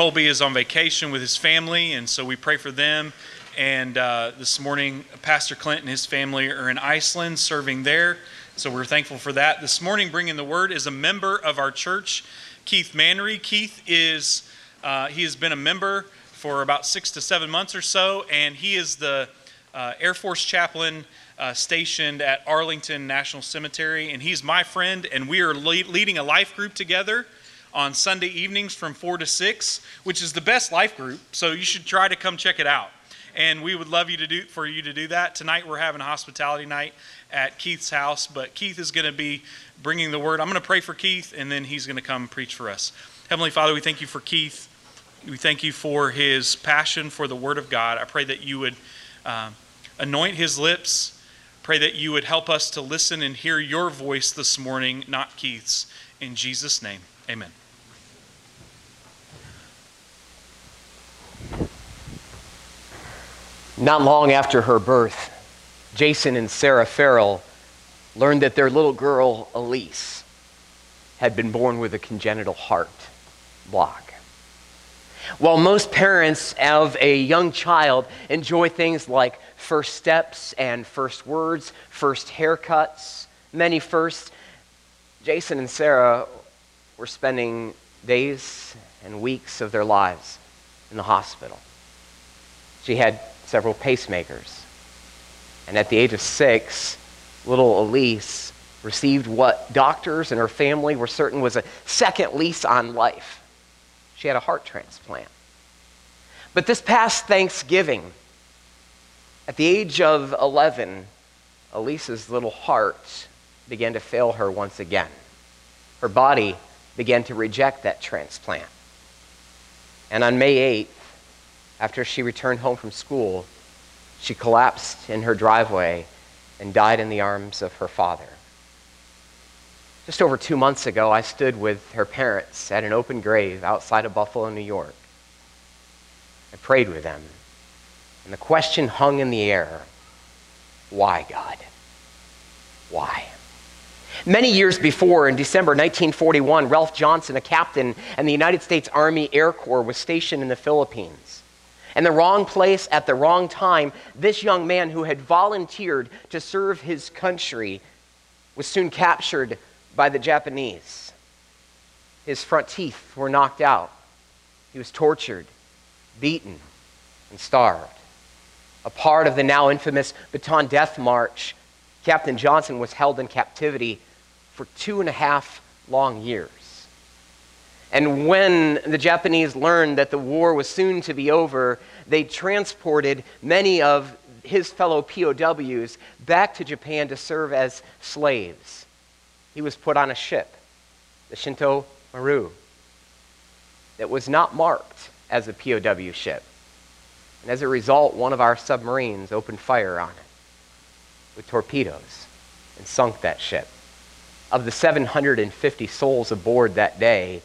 Colby is on vacation with his family, and so we pray for them. And uh, this morning, Pastor Clint and his family are in Iceland serving there. So we're thankful for that. This morning, bringing the word is a member of our church, Keith Manry. Keith is, uh, he has been a member for about six to seven months or so, and he is the uh, Air Force chaplain uh, stationed at Arlington National Cemetery. And he's my friend, and we are le- leading a life group together on Sunday evenings from 4 to 6, which is the best life group. So you should try to come check it out. And we would love you to do for you to do that. Tonight we're having a hospitality night at Keith's house, but Keith is going to be bringing the word. I'm going to pray for Keith, and then he's going to come preach for us. Heavenly Father, we thank you for Keith. We thank you for his passion for the Word of God. I pray that you would uh, anoint his lips. Pray that you would help us to listen and hear your voice this morning, not Keith's. In Jesus' name, amen. Not long after her birth, Jason and Sarah Farrell learned that their little girl, Elise, had been born with a congenital heart block. While most parents of a young child enjoy things like first steps and first words, first haircuts, many firsts, Jason and Sarah were spending days and weeks of their lives in the hospital. She had several pacemakers. And at the age of six, little Elise received what doctors and her family were certain was a second lease on life. She had a heart transplant. But this past Thanksgiving, at the age of 11, Elise's little heart began to fail her once again. Her body began to reject that transplant. And on May 8th, after she returned home from school, she collapsed in her driveway and died in the arms of her father. Just over two months ago, I stood with her parents at an open grave outside of Buffalo, New York. I prayed with them, and the question hung in the air why, God? Why? Many years before, in December 1941, Ralph Johnson, a captain in the United States Army Air Corps, was stationed in the Philippines. In the wrong place at the wrong time, this young man who had volunteered to serve his country was soon captured by the Japanese. His front teeth were knocked out. He was tortured, beaten, and starved. A part of the now infamous Bataan Death March, Captain Johnson was held in captivity for two and a half long years. And when the Japanese learned that the war was soon to be over, they transported many of his fellow POWs back to Japan to serve as slaves. He was put on a ship, the Shinyo Maru, that was not marked as a POW ship. And as a result, one of our submarines opened fire on it with torpedoes and sunk that ship. Of the 750 souls aboard that day,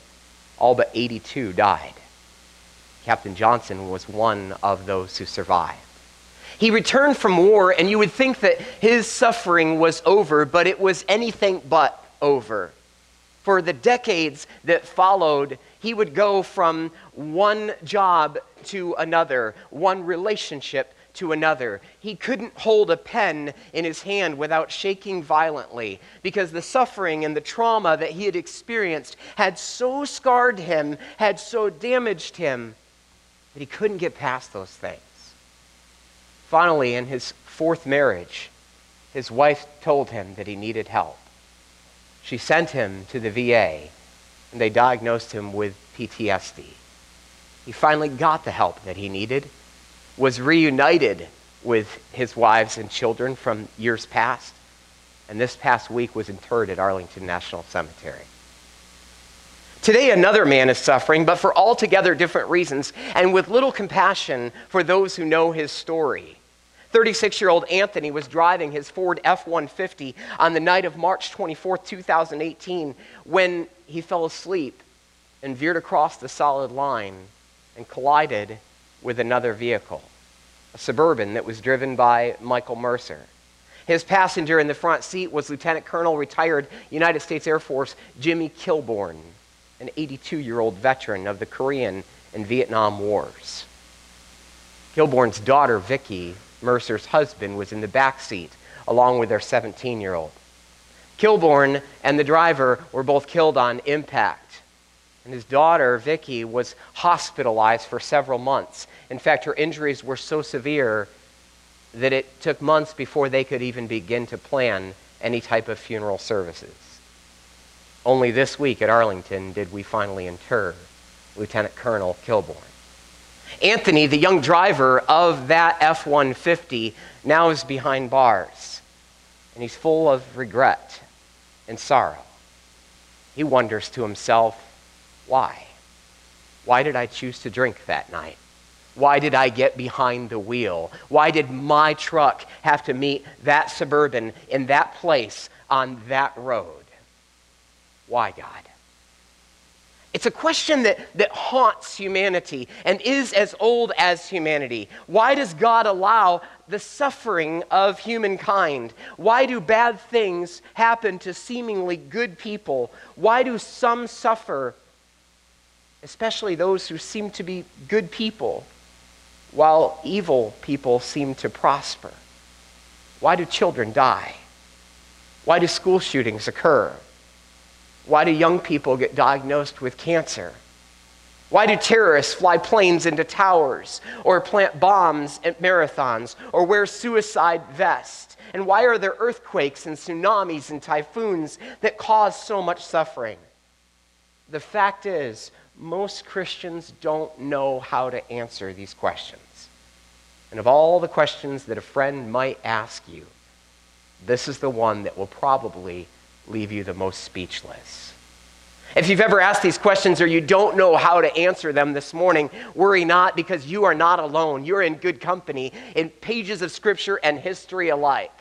all but 82 died. Captain Johnson was one of those who survived. He returned from war, and you would think that his suffering was over, but it was anything but over. For the decades that followed, he would go from one job to another, one relationship to another. He couldn't hold a pen in his hand without shaking violently because the suffering and the trauma that he had experienced had so scarred him, had so damaged him, that he couldn't get past those things. Finally, in his fourth marriage, his wife told him that he needed help. She sent him to the VA, and they diagnosed him with PTSD. He finally got the help that he needed was reunited with his wives and children from years past, and this past week was interred at Arlington National Cemetery. Today, another man is suffering, but for altogether different reasons, and with little compassion for those who know his story. 36 year old Anthony was driving his Ford F 150 on the night of March 24, 2018, when he fell asleep and veered across the solid line and collided with another vehicle, a Suburban that was driven by Michael Mercer. His passenger in the front seat was Lieutenant Colonel retired United States Air Force Jimmy Kilborn, an 82 year old veteran of the Korean and Vietnam Wars. Kilborn's daughter, Vicki, Mercer's husband, was in the back seat along with their 17 year old. Kilborn and the driver were both killed on impact. And his daughter, Vicki, was hospitalized for several months. In fact, her injuries were so severe that it took months before they could even begin to plan any type of funeral services. Only this week at Arlington did we finally inter Lieutenant Colonel Kilborn. Anthony, the young driver of that F 150, now is behind bars, and he's full of regret and sorrow. He wonders to himself, why? Why did I choose to drink that night? Why did I get behind the wheel? Why did my truck have to meet that suburban in that place on that road? Why, God? It's a question that, that haunts humanity and is as old as humanity. Why does God allow the suffering of humankind? Why do bad things happen to seemingly good people? Why do some suffer, especially those who seem to be good people, while evil people seem to prosper? Why do children die? Why do school shootings occur? Why do young people get diagnosed with cancer? Why do terrorists fly planes into towers or plant bombs at marathons or wear suicide vests? And why are there earthquakes and tsunamis and typhoons that cause so much suffering? The fact is, most Christians don't know how to answer these questions. And of all the questions that a friend might ask you, this is the one that will probably leave you the most speechless. If you've ever asked these questions or you don't know how to answer them this morning, worry not because you are not alone. You're in good company in pages of Scripture and history alike.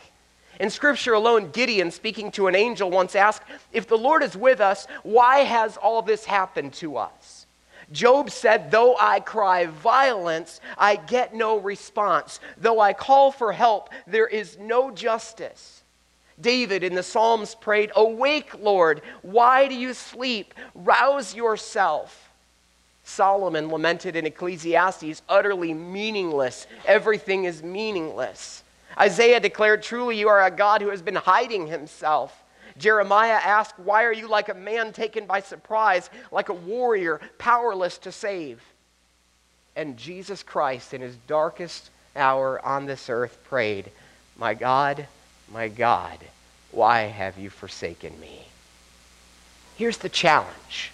In Scripture alone, Gideon, speaking to an angel, once asked, If the Lord is with us, why has all this happened to us? Job said, Though I cry violence, I get no response. Though I call for help, there is no justice. David in the Psalms prayed, Awake, Lord, why do you sleep? Rouse yourself. Solomon lamented in Ecclesiastes, utterly meaningless. Everything is meaningless. Isaiah declared, Truly you are a God who has been hiding himself. Jeremiah asked, Why are you like a man taken by surprise, like a warrior powerless to save? And Jesus Christ, in his darkest hour on this earth, prayed, My God, my God, why have you forsaken me? Here's the challenge.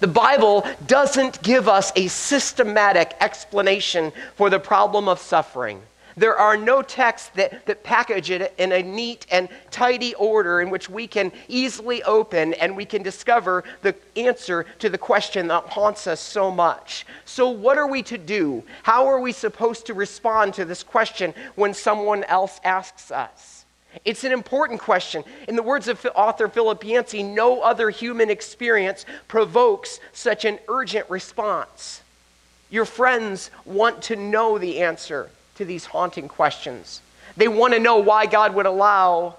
The Bible doesn't give us a systematic explanation for the problem of suffering. There are no texts that, that package it in a neat and tidy order in which we can easily open and we can discover the answer to the question that haunts us so much. So, what are we to do? How are we supposed to respond to this question when someone else asks us? It's an important question. In the words of author Philip Yancey, no other human experience provokes such an urgent response. Your friends want to know the answer to these haunting questions. They want to know why God would allow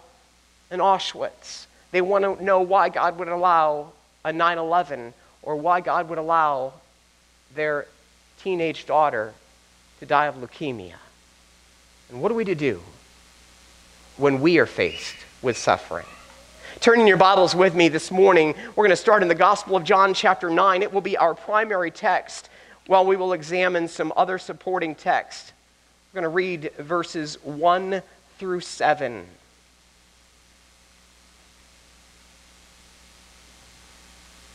an Auschwitz. They want to know why God would allow a 9 11 or why God would allow their teenage daughter to die of leukemia. And what are we to do? when we are faced with suffering. Turning your Bibles with me this morning, we're going to start in the Gospel of John, chapter 9. It will be our primary text while we will examine some other supporting texts. Going to read verses 1 through 7.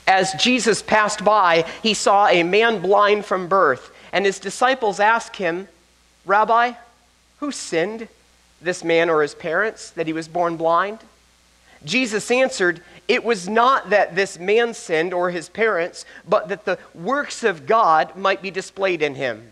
As Jesus passed by, he saw a man blind from birth, and his disciples asked him, Rabbi, who sinned? this man or his parents that he was born blind? Jesus answered, It was not that this man sinned or his parents, but that the works of God might be displayed in him.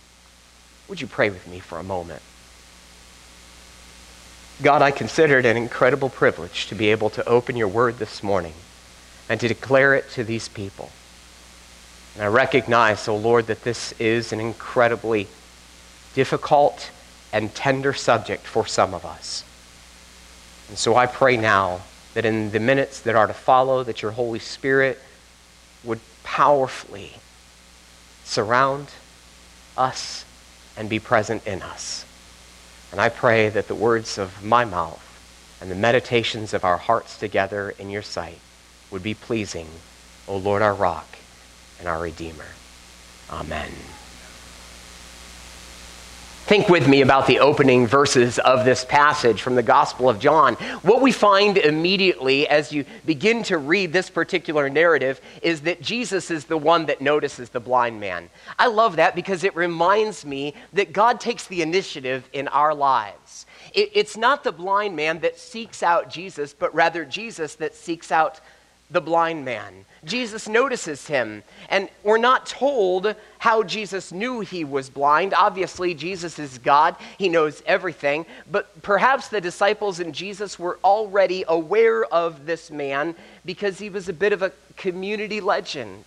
Would you pray with me for a moment? God, I consider it an incredible privilege to be able to open your word this morning and to declare it to these people. And I recognize, O oh Lord, that this is an incredibly difficult and tender subject for some of us. And so I pray now that in the minutes that are to follow, that your Holy Spirit would powerfully surround us and be present in us. And I pray that the words of my mouth and the meditations of our hearts together in your sight would be pleasing, O Lord, our rock and our Redeemer. Amen. Think with me about the opening verses of this passage from the Gospel of John. What we find immediately as you begin to read this particular narrative is that Jesus is the one that notices the blind man. I love that because it reminds me that God takes the initiative in our lives. it's not the blind man that seeks out Jesus, but rather Jesus that seeks out the blind man. Jesus notices him, and we're not told how Jesus knew he was blind. Obviously, Jesus is God, he knows everything, but perhaps the disciples and Jesus were already aware of this man because he was a bit of a community legend.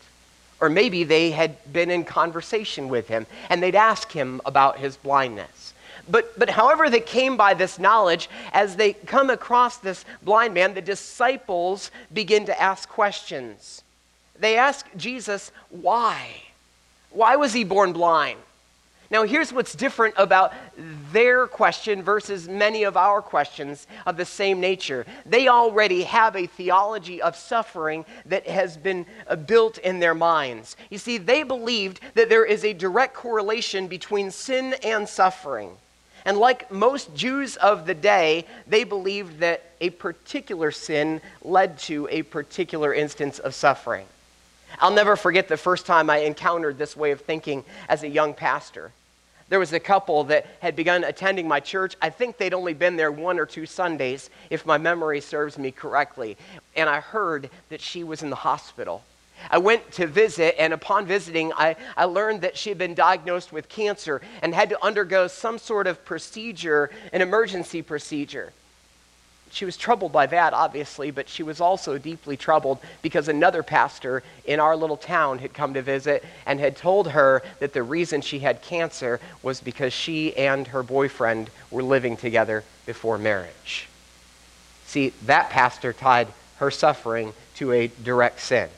Or maybe they had been in conversation with him and they'd ask him about his blindness. But, but however they came by this knowledge, as they come across this blind man, the disciples begin to ask questions. They ask Jesus, why? Why was he born blind? Now, here's what's different about their question versus many of our questions of the same nature. They already have a theology of suffering that has been uh, built in their minds. You see, they believed that there is a direct correlation between sin and suffering. And like most Jews of the day, they believed that a particular sin led to a particular instance of suffering. I'll never forget the first time I encountered this way of thinking as a young pastor. There was a couple that had begun attending my church. I think they'd only been there one or two Sundays, if my memory serves me correctly. And I heard that she was in the hospital. I went to visit, and upon visiting, I, I learned that she had been diagnosed with cancer and had to undergo some sort of procedure, an emergency procedure. She was troubled by that, obviously, but she was also deeply troubled because another pastor in our little town had come to visit and had told her that the reason she had cancer was because she and her boyfriend were living together before marriage. See, that pastor tied her suffering to a direct sin.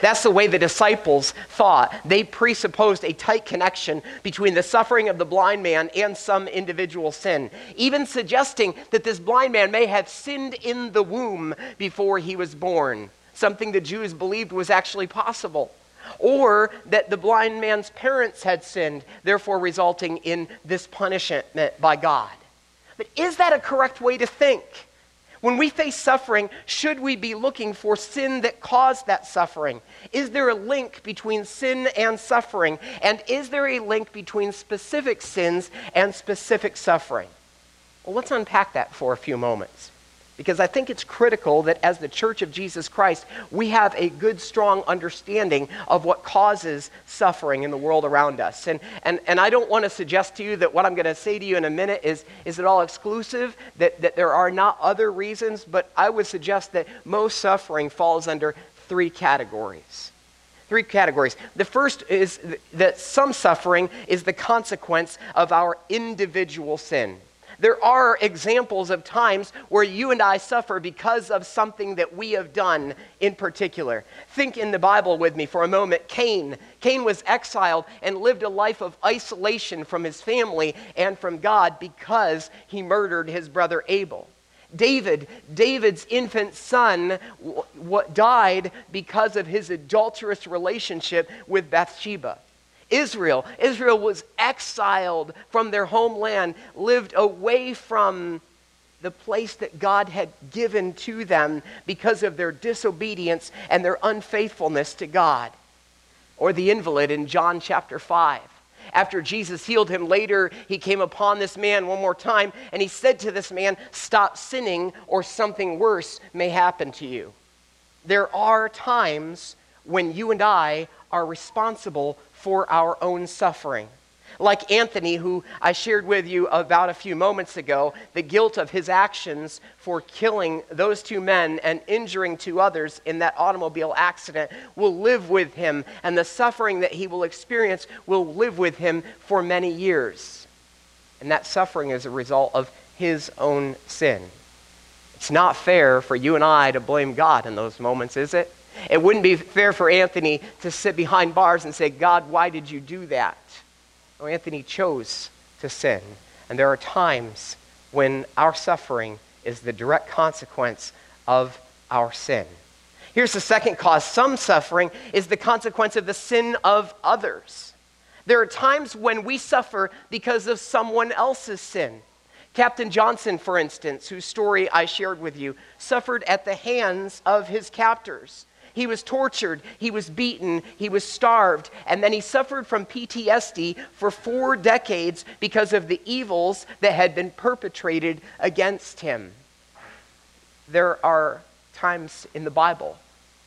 That's the way the disciples thought. They presupposed a tight connection between the suffering of the blind man and some individual sin, even suggesting that this blind man may have sinned in the womb before he was born, something the Jews believed was actually possible. Or that the blind man's parents had sinned, therefore resulting in this punishment by God. But is that a correct way to think? When we face suffering, should we be looking for sin that caused that suffering? Is there a link between sin and suffering? And is there a link between specific sins and specific suffering? Well, let's unpack that for a few moments because I think it's critical that as the Church of Jesus Christ, we have a good, strong understanding of what causes suffering in the world around us. And, and, and I don't want to suggest to you that what I'm going to say to you in a minute is, is it all exclusive, that, that there are not other reasons, but I would suggest that most suffering falls under three categories. Three categories. The first is that some suffering is the consequence of our individual sin. There are examples of times where you and I suffer because of something that we have done in particular. Think in the Bible with me for a moment. Cain. Cain was exiled and lived a life of isolation from his family and from God because he murdered his brother Abel. David, David's infant son, what died because of his adulterous relationship with Bathsheba. Israel. Israel was exiled from their homeland, lived away from the place that God had given to them because of their disobedience and their unfaithfulness to God. Or the invalid in John chapter 5. After Jesus healed him later, he came upon this man one more time and he said to this man, Stop sinning or something worse may happen to you. There are times when you and I are responsible for our own suffering. Like Anthony, who I shared with you about a few moments ago, the guilt of his actions for killing those two men and injuring two others in that automobile accident will live with him, and the suffering that he will experience will live with him for many years. And that suffering is a result of his own sin. It's not fair for you and I to blame God in those moments, is it? It wouldn't be fair for Anthony to sit behind bars and say, God, why did you do that? No, Anthony chose to sin. And there are times when our suffering is the direct consequence of our sin. Here's the second cause some suffering is the consequence of the sin of others. There are times when we suffer because of someone else's sin. Captain Johnson, for instance, whose story I shared with you, suffered at the hands of his captors. He was tortured, he was beaten, he was starved, and then he suffered from PTSD for four decades because of the evils that had been perpetrated against him. There are times in the Bible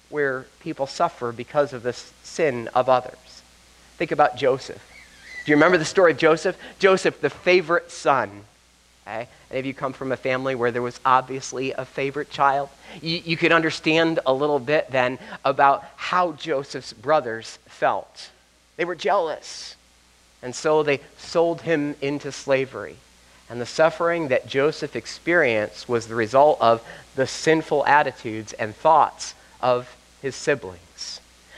where people suffer because of the sin of others. Think about Joseph. Do you remember the story of Joseph? Joseph, the favorite son. Okay? Any of you come from a family where there was obviously a favorite child? You, you could understand a little bit then about how Joseph's brothers felt. They were jealous. And so they sold him into slavery. And the suffering that Joseph experienced was the result of the sinful attitudes and thoughts of his siblings.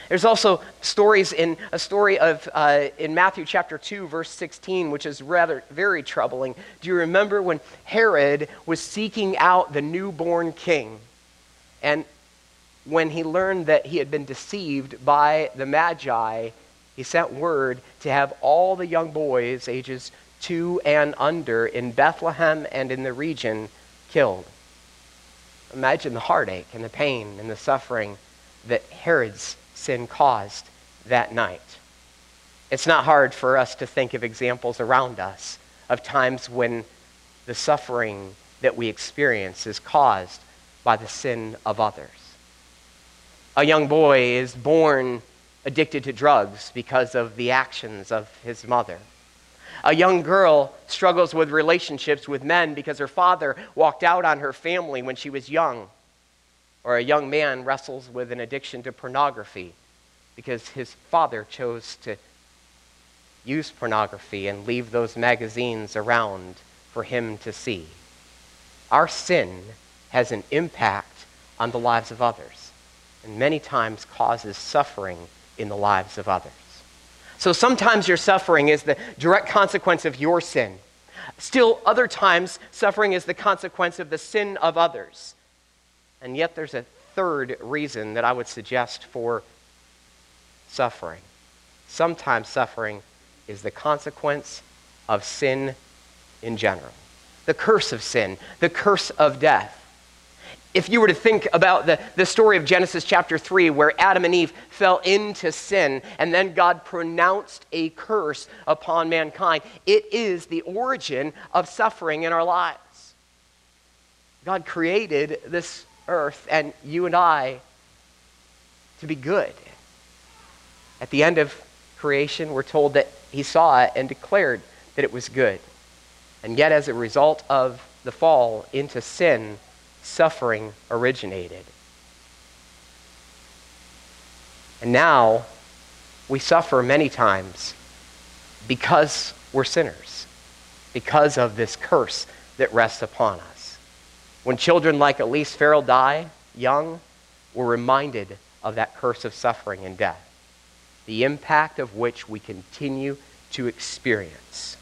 There's also stories in a story of uh, in Matthew chapter 2, verse 16, which is rather very troubling. Do you remember when Herod was seeking out the newborn king? And when he learned that he had been deceived by the Magi, he sent word to have all the young boys, ages two and under, in Bethlehem and in the region killed. Imagine the heartache and the pain and the suffering that Herod's sin caused that night. It's not hard for us to think of examples around us of times when the suffering that we experience is caused by the sin of others. A young boy is born addicted to drugs because of the actions of his mother. A young girl struggles with relationships with men because her father walked out on her family when she was young or a young man wrestles with an addiction to pornography because his father chose to use pornography and leave those magazines around for him to see. Our sin has an impact on the lives of others and many times causes suffering in the lives of others. So sometimes your suffering is the direct consequence of your sin. Still, other times, suffering is the consequence of the sin of others. And yet, there's a third reason that I would suggest for suffering. Sometimes suffering is the consequence of sin in general. The curse of sin, the curse of death. If you were to think about the, the story of Genesis chapter 3, where Adam and Eve fell into sin, and then God pronounced a curse upon mankind, it is the origin of suffering in our lives. God created this earth and you and I to be good. At the end of creation, we're told that he saw it and declared that it was good. And yet, as a result of the fall into sin, suffering originated. And now we suffer many times because we're sinners, because of this curse that rests upon us. When children like Elise Farrell die young, we're reminded of that curse of suffering and death, the impact of which we continue to experience.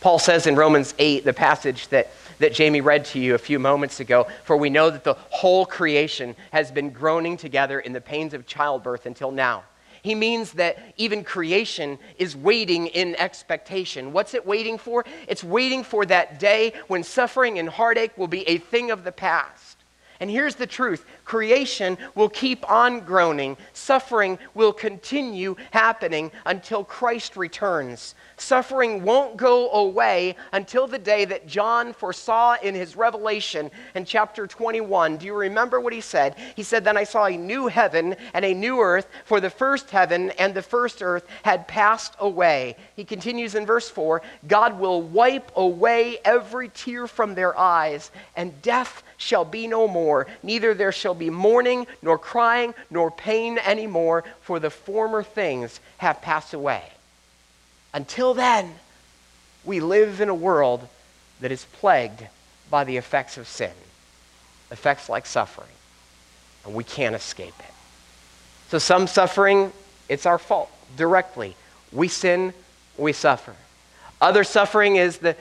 Paul says in Romans 8, the passage that, that Jamie read to you a few moments ago, for we know that the whole creation has been groaning together in the pains of childbirth until now. He means that even creation is waiting in expectation. What's it waiting for? It's waiting for that day when suffering and heartache will be a thing of the past. And here's the truth Creation will keep on groaning. Suffering will continue happening until Christ returns. Suffering won't go away until the day that John foresaw in his revelation in chapter 21. Do you remember what he said? He said, Then I saw a new heaven and a new earth, for the first heaven and the first earth had passed away. He continues in verse 4 God will wipe away every tear from their eyes, and death shall be no more. Neither there shall be mourning, nor crying, nor pain anymore, for the former things have passed away. Until then, we live in a world that is plagued by the effects of sin, effects like suffering, and we can't escape it. So, some suffering, it's our fault directly. We sin, we suffer. Other suffering is the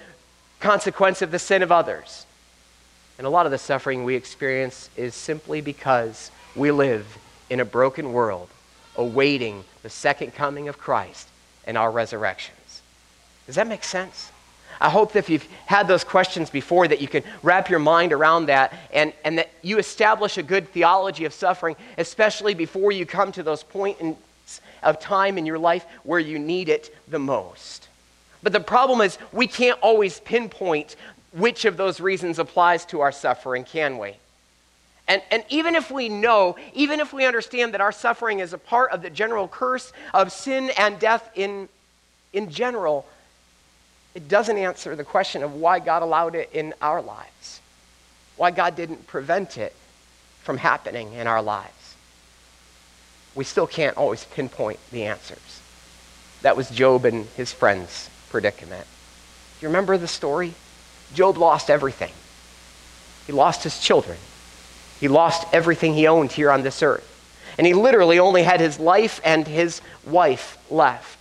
consequence of the sin of others. And a lot of the suffering we experience is simply because we live in a broken world awaiting the second coming of Christ and our resurrections. Does that make sense? I hope that if you've had those questions before, that you can wrap your mind around that and, and that you establish a good theology of suffering, especially before you come to those points of time in your life where you need it the most. But the problem is, we can't always pinpoint which of those reasons applies to our suffering, can we? And, and even if we know, even if we understand that our suffering is a part of the general curse of sin and death in, in general, it doesn't answer the question of why God allowed it in our lives, why God didn't prevent it from happening in our lives. We still can't always pinpoint the answers. That was Job and his friends' predicament. Do you remember the story? Job lost everything. He lost his children. He lost everything he owned here on this earth. And he literally only had his life and his wife left.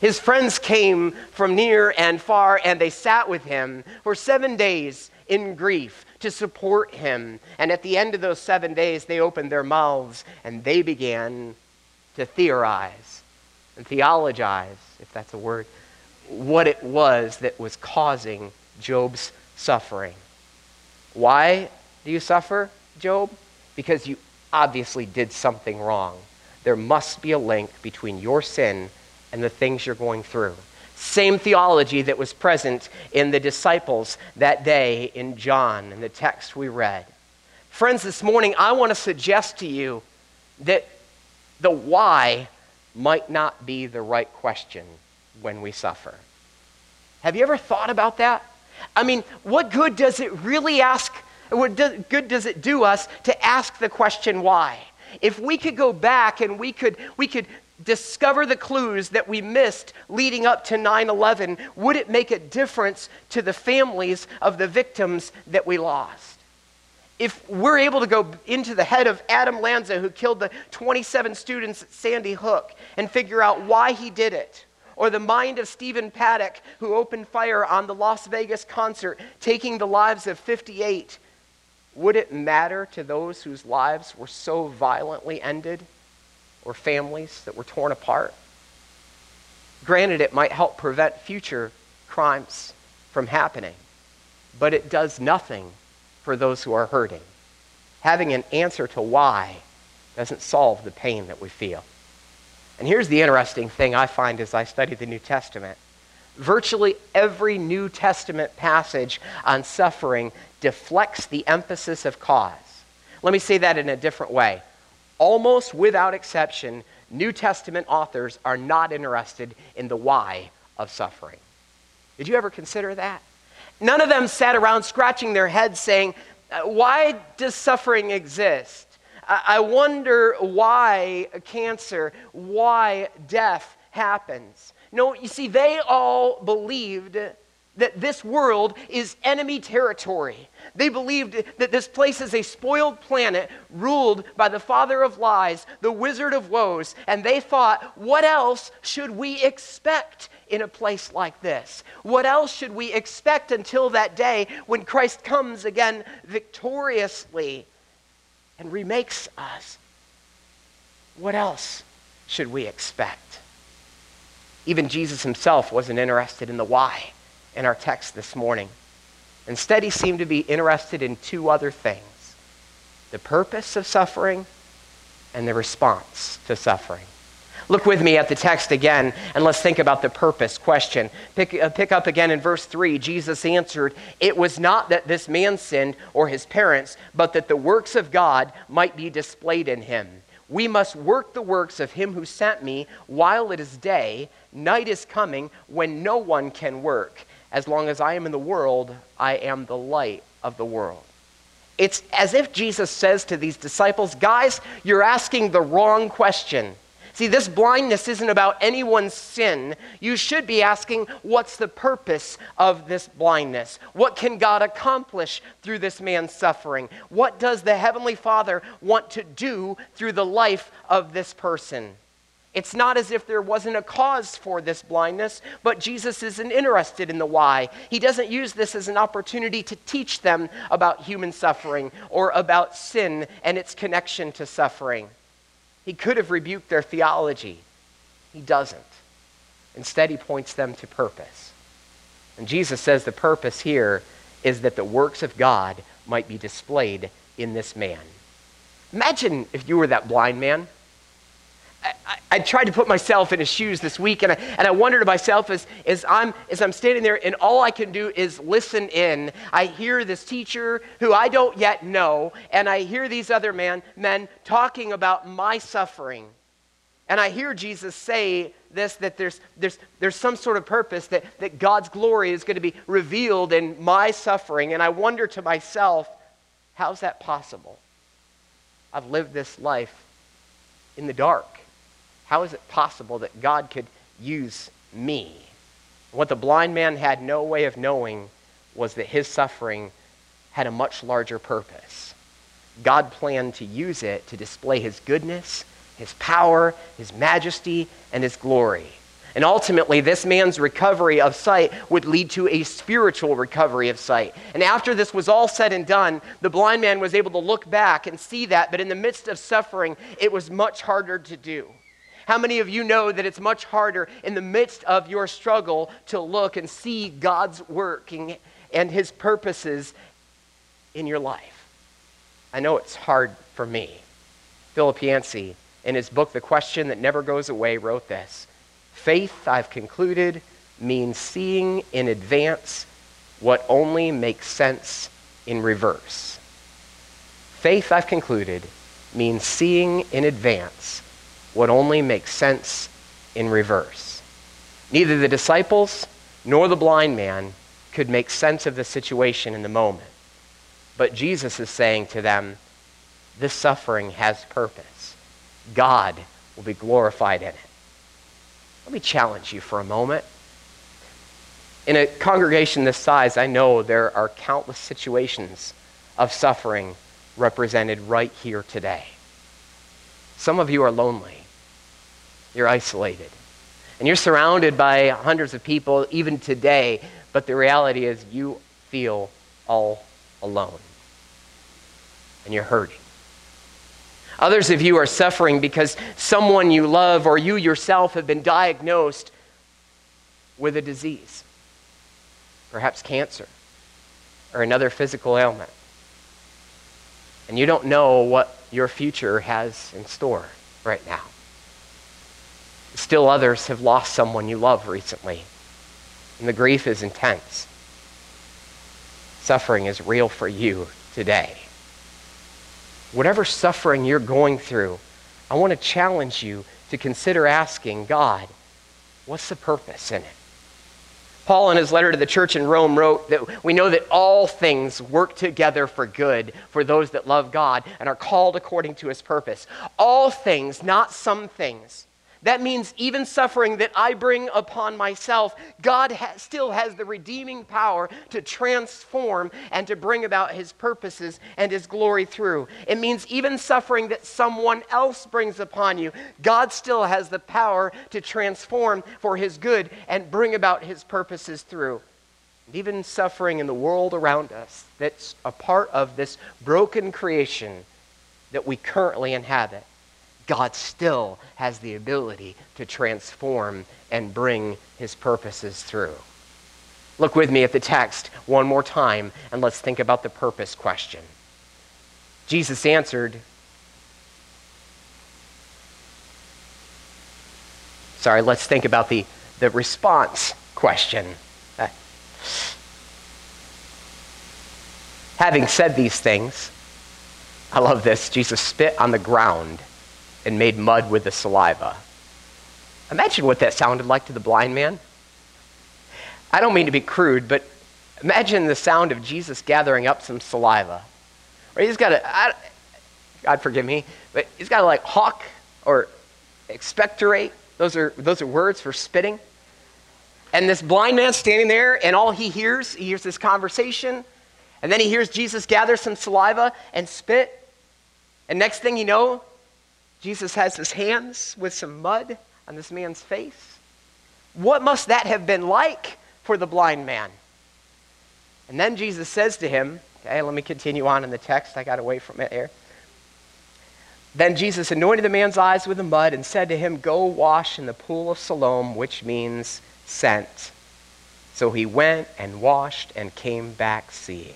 His friends came from near and far, and they sat with him for seven days in grief to support him. And at the end of those seven days, they opened their mouths and they began to theorize and theologize, if that's a word, what it was that was causing Job's suffering. Why do you suffer, Job? Because you obviously did something wrong. There must be a link between your sin and the things you're going through. Same theology that was present in the disciples that day in John, in the text we read. Friends, this morning I want to suggest to you that the why might not be the right question when we suffer. Have you ever thought about that? I mean, what good does it really ask? What good does it do us to ask the question why? If we could go back and we could, we could discover the clues that we missed leading up to 9 11, would it make a difference to the families of the victims that we lost? If we're able to go into the head of Adam Lanza, who killed the 27 students at Sandy Hook, and figure out why he did it, or the mind of Stephen Paddock, who opened fire on the Las Vegas concert, taking the lives of 58, would it matter to those whose lives were so violently ended, or families that were torn apart? Granted, it might help prevent future crimes from happening, but it does nothing for those who are hurting. Having an answer to why doesn't solve the pain that we feel. And here's the interesting thing I find as I study the New Testament virtually every New Testament passage on suffering deflects the emphasis of cause. Let me say that in a different way. Almost without exception, New Testament authors are not interested in the why of suffering. Did you ever consider that? None of them sat around scratching their heads saying, uh, Why does suffering exist? I wonder why cancer, why death happens. No, you see, they all believed that this world is enemy territory. They believed that this place is a spoiled planet ruled by the father of lies, the wizard of woes, and they thought, what else should we expect in a place like this? What else should we expect until that day when Christ comes again victoriously? And remakes us, what else should we expect? Even Jesus himself wasn't interested in the why in our text this morning. Instead, he seemed to be interested in two other things the purpose of suffering and the response to suffering. Look with me at the text again, and let's think about the purpose question. Pick, uh, pick up again in verse 3. Jesus answered, It was not that this man sinned or his parents, but that the works of God might be displayed in him. We must work the works of him who sent me while it is day. Night is coming when no one can work. As long as I am in the world, I am the light of the world. It's as if Jesus says to these disciples, Guys, you're asking the wrong question. See, this blindness isn't about anyone's sin. You should be asking, what's the purpose of this blindness? What can God accomplish through this man's suffering? What does the Heavenly Father want to do through the life of this person? It's not as if there wasn't a cause for this blindness, but Jesus isn't interested in the why. He doesn't use this as an opportunity to teach them about human suffering or about sin and its connection to suffering. He could have rebuked their theology. He doesn't. Instead, he points them to purpose. And Jesus says the purpose here is that the works of God might be displayed in this man. Imagine if you were that blind man. I, I, tried to put myself in his shoes this week, and I, and I wondered to myself as, as, I'm, as I'm standing there, and all I can do is listen in. I hear this teacher who I don't yet know, and I hear these other man, men talking about my suffering. And I hear Jesus say this that there's, there's, there's some sort of purpose, that, that God's glory is going to be revealed in my suffering. And I wonder to myself, how's that possible? I've lived this life in the dark. How is it possible that God could use me? What the blind man had no way of knowing was that his suffering had a much larger purpose. God planned to use it to display his goodness, his power, his majesty, and his glory. And ultimately, this man's recovery of sight would lead to a spiritual recovery of sight. And after this was all said and done, the blind man was able to look back and see that, but in the midst of suffering, it was much harder to do. How many of you know that it's much harder in the midst of your struggle to look and see God's working and his purposes in your life? I know it's hard for me. Philip Yancey, in his book, The Question That Never Goes Away, wrote this Faith, I've concluded, means seeing in advance what only makes sense in reverse. Faith, I've concluded, means seeing in advance what only make sense in reverse. Neither the disciples nor the blind man could make sense of the situation in the moment. But Jesus is saying to them, this suffering has purpose. God will be glorified in it. Let me challenge you for a moment. In a congregation this size, I know there are countless situations of suffering represented right here today. Some of you are lonely. You're isolated. And you're surrounded by hundreds of people even today, but the reality is you feel all alone. And you're hurting. Others of you are suffering because someone you love or you yourself have been diagnosed with a disease, perhaps cancer or another physical ailment. And you don't know what your future has in store right now. Still, others have lost someone you love recently, and the grief is intense. Suffering is real for you today. Whatever suffering you're going through, I want to challenge you to consider asking God, what's the purpose in it? Paul, in his letter to the church in Rome, wrote that we know that all things work together for good for those that love God and are called according to his purpose. All things, not some things. That means even suffering that I bring upon myself, God ha- still has the redeeming power to transform and to bring about his purposes and his glory through. It means even suffering that someone else brings upon you, God still has the power to transform for his good and bring about his purposes through. And even suffering in the world around us that's a part of this broken creation that we currently inhabit. God still has the ability to transform and bring his purposes through. Look with me at the text one more time and let's think about the purpose question. Jesus answered, Sorry, let's think about the, the response question. Uh, having said these things, I love this. Jesus spit on the ground and made mud with the saliva. Imagine what that sounded like to the blind man. I don't mean to be crude, but imagine the sound of Jesus gathering up some saliva. Or he's got to, God forgive me, but he's got to like hawk or expectorate. Those are, those are words for spitting. And this blind man standing there, and all he hears, he hears this conversation, and then he hears Jesus gather some saliva and spit. And next thing you know, Jesus has his hands with some mud on this man's face. What must that have been like for the blind man? And then Jesus says to him, okay, let me continue on in the text. I got away from it here. Then Jesus anointed the man's eyes with the mud and said to him, Go wash in the pool of Siloam, which means sent. So he went and washed and came back seeing.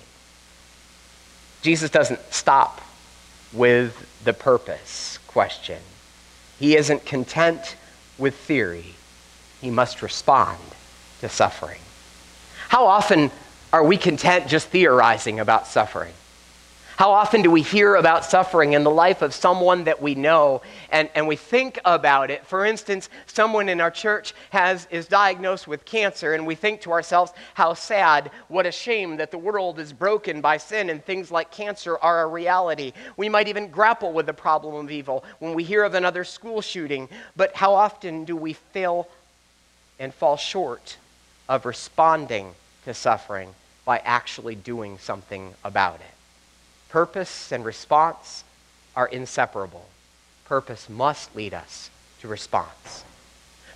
Jesus doesn't stop with the purpose question. He isn't content with theory. He must respond to suffering. How often are we content just theorizing about suffering? How often do we hear about suffering in the life of someone that we know and, and we think about it? For instance, someone in our church has, is diagnosed with cancer, and we think to ourselves, how sad, what a shame that the world is broken by sin and things like cancer are a reality. We might even grapple with the problem of evil when we hear of another school shooting, but how often do we fail and fall short of responding to suffering by actually doing something about it? Purpose and response are inseparable. Purpose must lead us to response.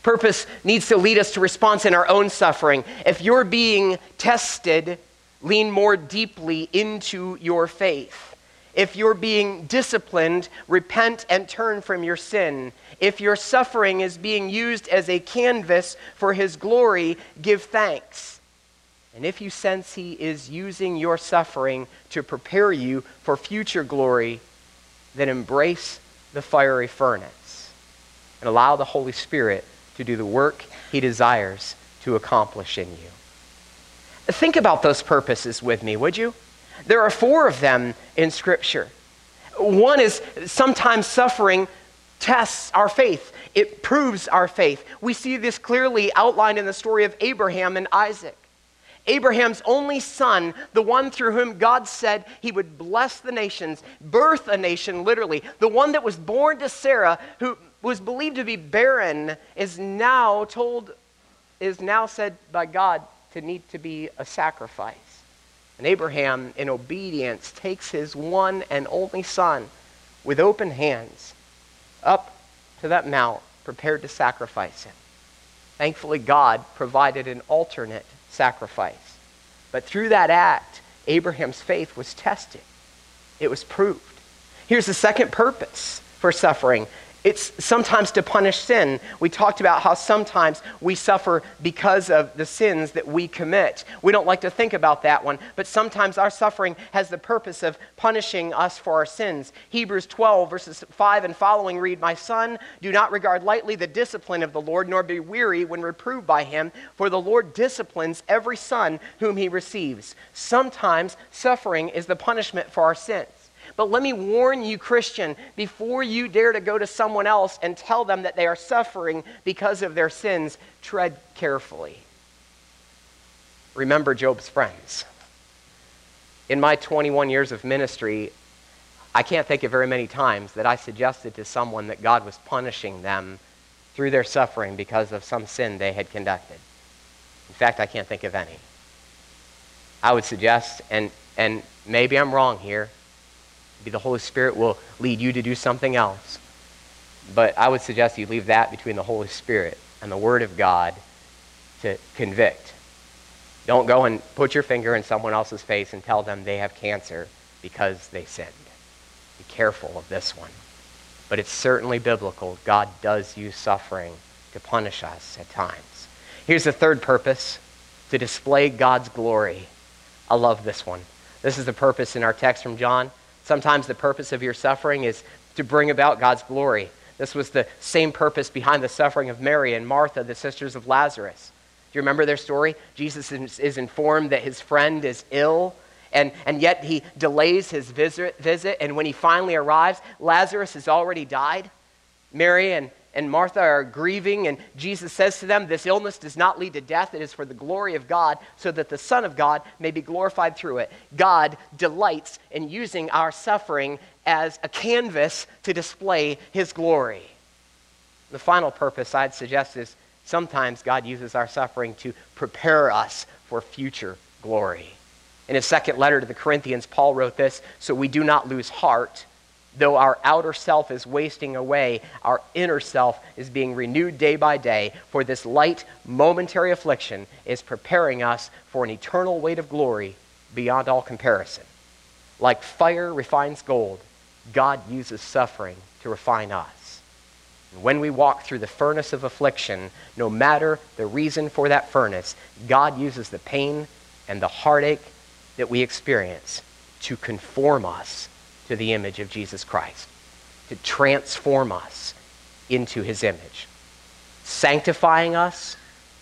Purpose needs to lead us to response in our own suffering. If you're being tested, lean more deeply into your faith. If you're being disciplined, repent and turn from your sin. If your suffering is being used as a canvas for His glory, give thanks. And if you sense He is using your suffering to prepare you for future glory, then embrace the fiery furnace and allow the Holy Spirit to do the work He desires to accomplish in you. Think about those purposes with me, would you? There are four of them in Scripture. One is sometimes suffering tests our faith, it proves our faith. We see this clearly outlined in the story of Abraham and Isaac. Abraham's only son, the one through whom God said he would bless the nations, birth a nation, literally, the one that was born to Sarah, who was believed to be barren, is now told, is now said by God to need to be a sacrifice. And Abraham, in obedience, takes his one and only son with open hands up to that mount, prepared to sacrifice him. Thankfully, God provided an alternate sacrifice. But through that act, Abraham's faith was tested, it was proved. Here's the second purpose for suffering it's sometimes to punish sin. We talked about how sometimes we suffer because of the sins that we commit. We don't like to think about that one, but sometimes our suffering has the purpose of punishing us for our sins. Hebrews 12, verses 5 and following read, My son, do not regard lightly the discipline of the Lord, nor be weary when reproved by him, for the Lord disciplines every son whom he receives. Sometimes suffering is the punishment for our sins. But let me warn you, Christian, before you dare to go to someone else and tell them that they are suffering because of their sins, tread carefully. Remember Job's friends. In my 21 years of ministry, I can't think of very many times that I suggested to someone that God was punishing them through their suffering because of some sin they had conducted. In fact, I can't think of any. I would suggest, and, and maybe I'm wrong here, Maybe the Holy Spirit will lead you to do something else. But I would suggest you leave that between the Holy Spirit and the Word of God to convict. Don't go and put your finger in someone else's face and tell them they have cancer because they sinned. Be careful of this one. But it's certainly biblical. God does use suffering to punish us at times. Here's the third purpose to display God's glory. I love this one. This is the purpose in our text from John Sometimes the purpose of your suffering is to bring about God's glory. This was the same purpose behind the suffering of Mary and Martha, the sisters of Lazarus. Do you remember their story? Jesus is informed that his friend is ill, and, and yet he delays his visit, visit. And when he finally arrives, Lazarus has already died. Mary and, and Martha are grieving, and Jesus says to them, This illness does not lead to death. It is for the glory of God, so that the Son of God may be glorified through it. God delights in using our suffering as a canvas to display his glory. The final purpose I'd suggest is sometimes God uses our suffering to prepare us for future glory. In his second letter to the Corinthians, Paul wrote this So we do not lose heart Though our outer self is wasting away, our inner self is being renewed day by day, for this light, momentary affliction is preparing us for an eternal weight of glory beyond all comparison. Like fire refines gold, God uses suffering to refine us. And when we walk through the furnace of affliction, no matter the reason for that furnace, God uses the pain and the heartache that we experience to conform us to the image of Jesus Christ, to transform us into his image, sanctifying us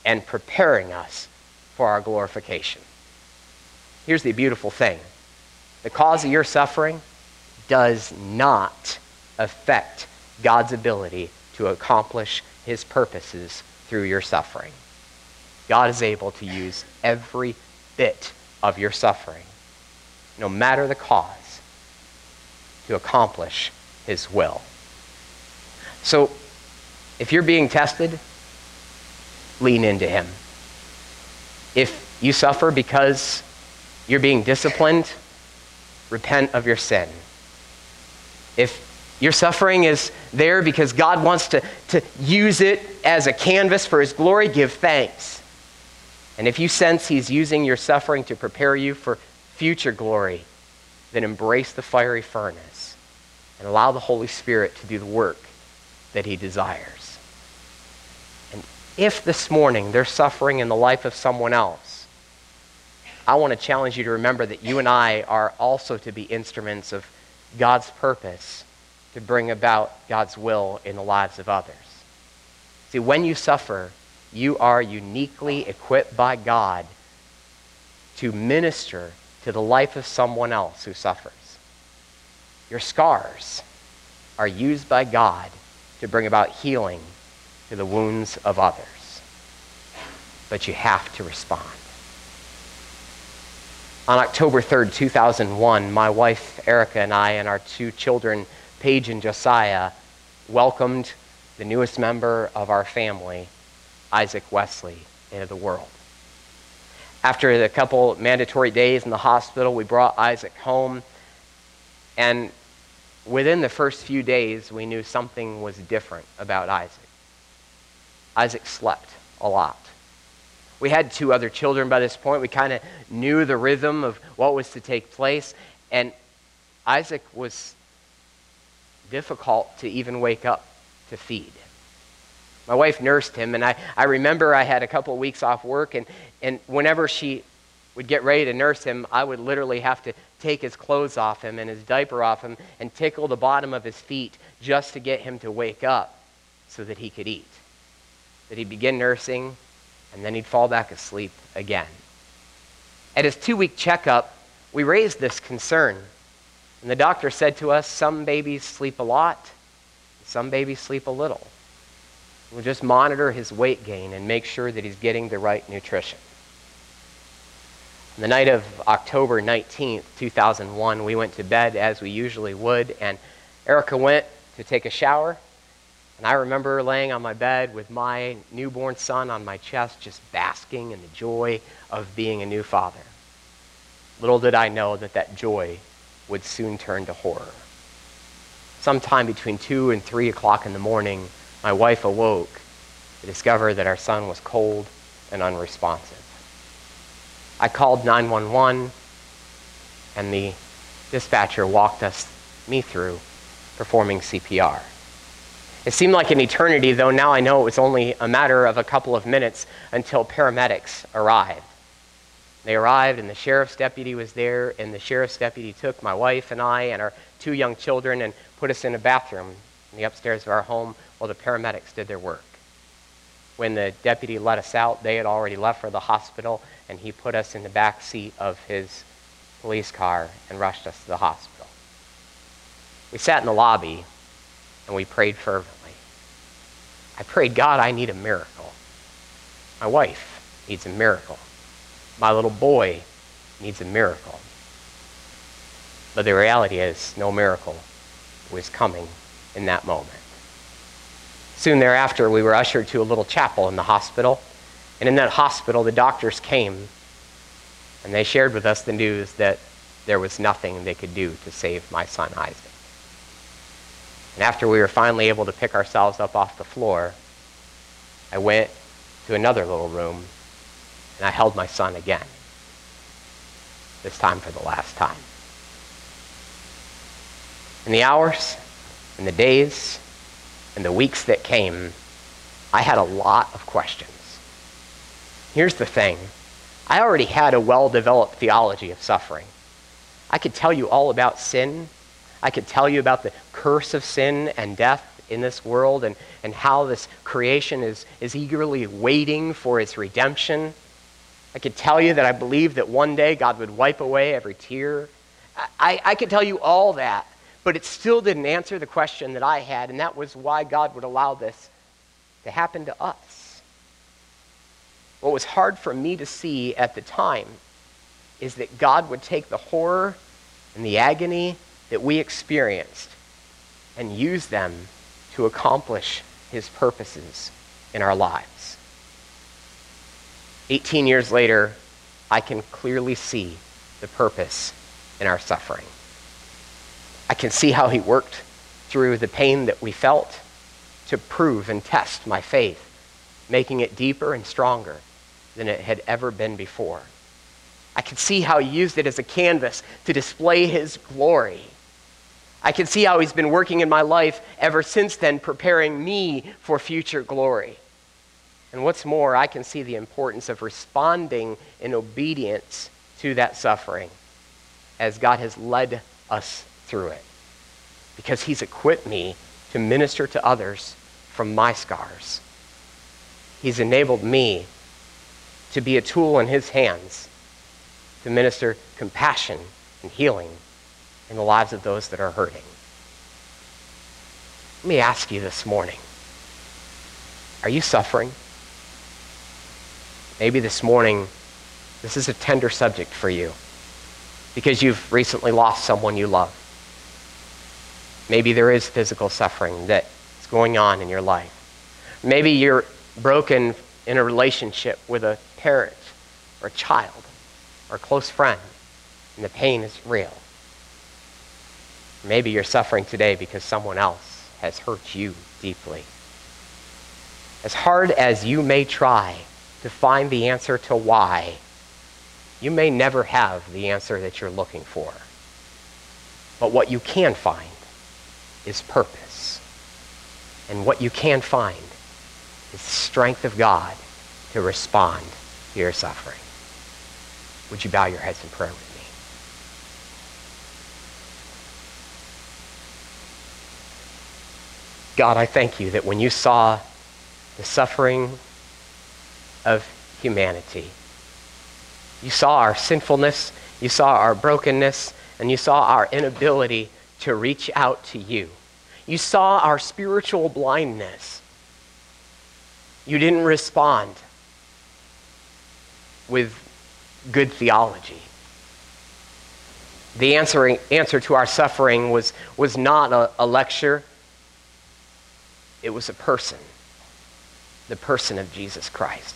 and preparing us for our glorification. Here's the beautiful thing the cause of your suffering does not affect God's ability to accomplish his purposes through your suffering. God is able to use every bit of your suffering, no matter the cause to accomplish his will. So, if you're being tested, lean into him. If you suffer because you're being disciplined, repent of your sin. If your suffering is there because God wants to, to use it as a canvas for his glory, give thanks. And if you sense he's using your suffering to prepare you for future glory, then embrace the fiery furnace and allow the Holy Spirit to do the work that He desires. And if this morning there's suffering in the life of someone else, I want to challenge you to remember that you and I are also to be instruments of God's purpose to bring about God's will in the lives of others. See, when you suffer, you are uniquely equipped by God to minister to the life of someone else who suffers. Your scars are used by God to bring about healing to the wounds of others. But you have to respond. On October 3rd, 2001, my wife Erica and I and our two children, Paige and Josiah, welcomed the newest member of our family, Isaac Wesley, into the world. After a couple mandatory days in the hospital, we brought Isaac home and within the first few days, we knew something was different about Isaac. Isaac slept a lot. We had two other children by this point. We kind of knew the rhythm of what was to take place. And Isaac was difficult to even wake up to feed. My wife nursed him, and I, I remember I had a couple of weeks off work, and, and whenever she would get ready to nurse him, I would literally have to take his clothes off him and his diaper off him and tickle the bottom of his feet just to get him to wake up so that he could eat. That he'd begin nursing, and then he'd fall back asleep again. At his two week checkup, we raised this concern. And the doctor said to us some babies sleep a lot, some babies sleep a little. We'll just monitor his weight gain and make sure that he's getting the right nutrition. The night of October 19th, 2001, we went to bed as we usually would, and Erica went to take a shower. And I remember laying on my bed with my newborn son on my chest, just basking in the joy of being a new father. Little did I know that that joy would soon turn to horror. Sometime between 2 and 3 o'clock in the morning, my wife awoke to discover that our son was cold and unresponsive. I called 911, and the dispatcher walked us, me through performing CPR. It seemed like an eternity, though now I know it was only a matter of a couple of minutes until paramedics arrived. They arrived, and the sheriff's deputy was there, and the sheriff's deputy took my wife and I and our two young children and put us in a bathroom in the upstairs of our home while the paramedics did their work. When the deputy let us out, they had already left for the hospital, and he put us in the back seat of his police car and rushed us to the hospital. We sat in the lobby and we prayed fervently. I prayed, God, I need a miracle. My wife needs a miracle. My little boy needs a miracle. But the reality is, no miracle was coming in that moment. Soon thereafter, we were ushered to a little chapel in the hospital. And in that hospital, the doctors came and they shared with us the news that there was nothing they could do to save my son Isaac. And after we were finally able to pick ourselves up off the floor, I went to another little room and I held my son again. This time for the last time. In the hours and the days and the weeks that came, I had a lot of questions. Here's the thing I already had a well developed theology of suffering. I could tell you all about sin. I could tell you about the curse of sin and death in this world and, and how this creation is, is eagerly waiting for its redemption. I could tell you that I believe that one day God would wipe away every tear. I, I could tell you all that, but it still didn't answer the question that I had, and that was why God would allow this to happen to us. What was hard for me to see at the time is that God would take the horror and the agony that we experienced and use them to accomplish his purposes in our lives. 18 years later, I can clearly see the purpose in our suffering. I can see how he worked through the pain that we felt to prove and test my faith, making it deeper and stronger than it had ever been before. I can see how he used it as a canvas to display his glory. I can see how he's been working in my life ever since then, preparing me for future glory. And what's more, I can see the importance of responding in obedience to that suffering as God has led us through it. Because he's equipped me to minister to others from my scars. He's enabled me to be a tool in his hands to minister compassion and healing in the lives of those that are hurting. Let me ask you this morning are you suffering? Maybe this morning, this is a tender subject for you because you've recently lost someone you love. Maybe there is physical suffering that's going on in your life. Maybe you're broken in a relationship with a parent or a child or a close friend, and the pain is real. Maybe you're suffering today because someone else has hurt you deeply. As hard as you may try to find the answer to why, you may never have the answer that you're looking for. But what you can find is purpose. And what you can find is the strength of God to respond to your suffering. Would you bow your heads in prayer with me? God, I thank you that when you saw the suffering of humanity, you saw our sinfulness, you saw our brokenness, and you saw our inability to reach out to you. You saw our spiritual blindness. You didn't respond with good theology. The answering, answer to our suffering was, was not a, a lecture, it was a person, the person of Jesus Christ.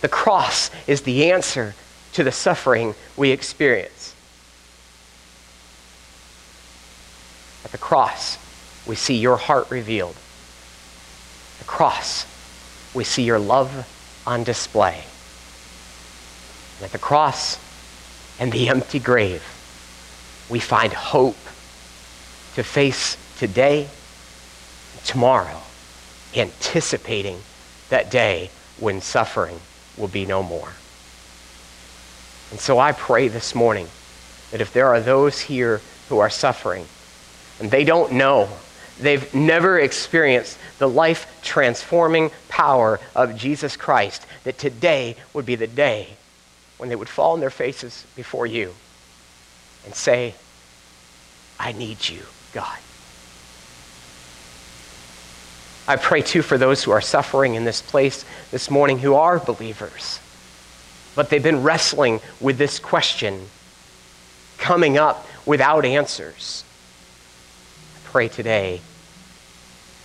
The cross is the answer to the suffering we experience. At the cross, we see your heart revealed. At the cross, we see your love on display. And at the cross and the empty grave, we find hope to face today, and tomorrow, anticipating that day when suffering will be no more. And so I pray this morning that if there are those here who are suffering and they don't know, they've never experienced the life transforming power of Jesus Christ, that today would be the day when they would fall on their faces before you and say, I need you, God. I pray too for those who are suffering in this place this morning who are believers, but they've been wrestling with this question, coming up without answers. Pray today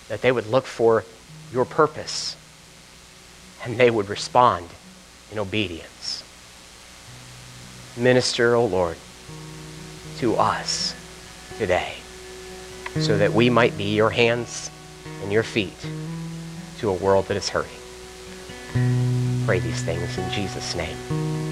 that they would look for your purpose and they would respond in obedience. Minister, O oh Lord, to us today so that we might be your hands and your feet to a world that is hurting. Pray these things in Jesus' name.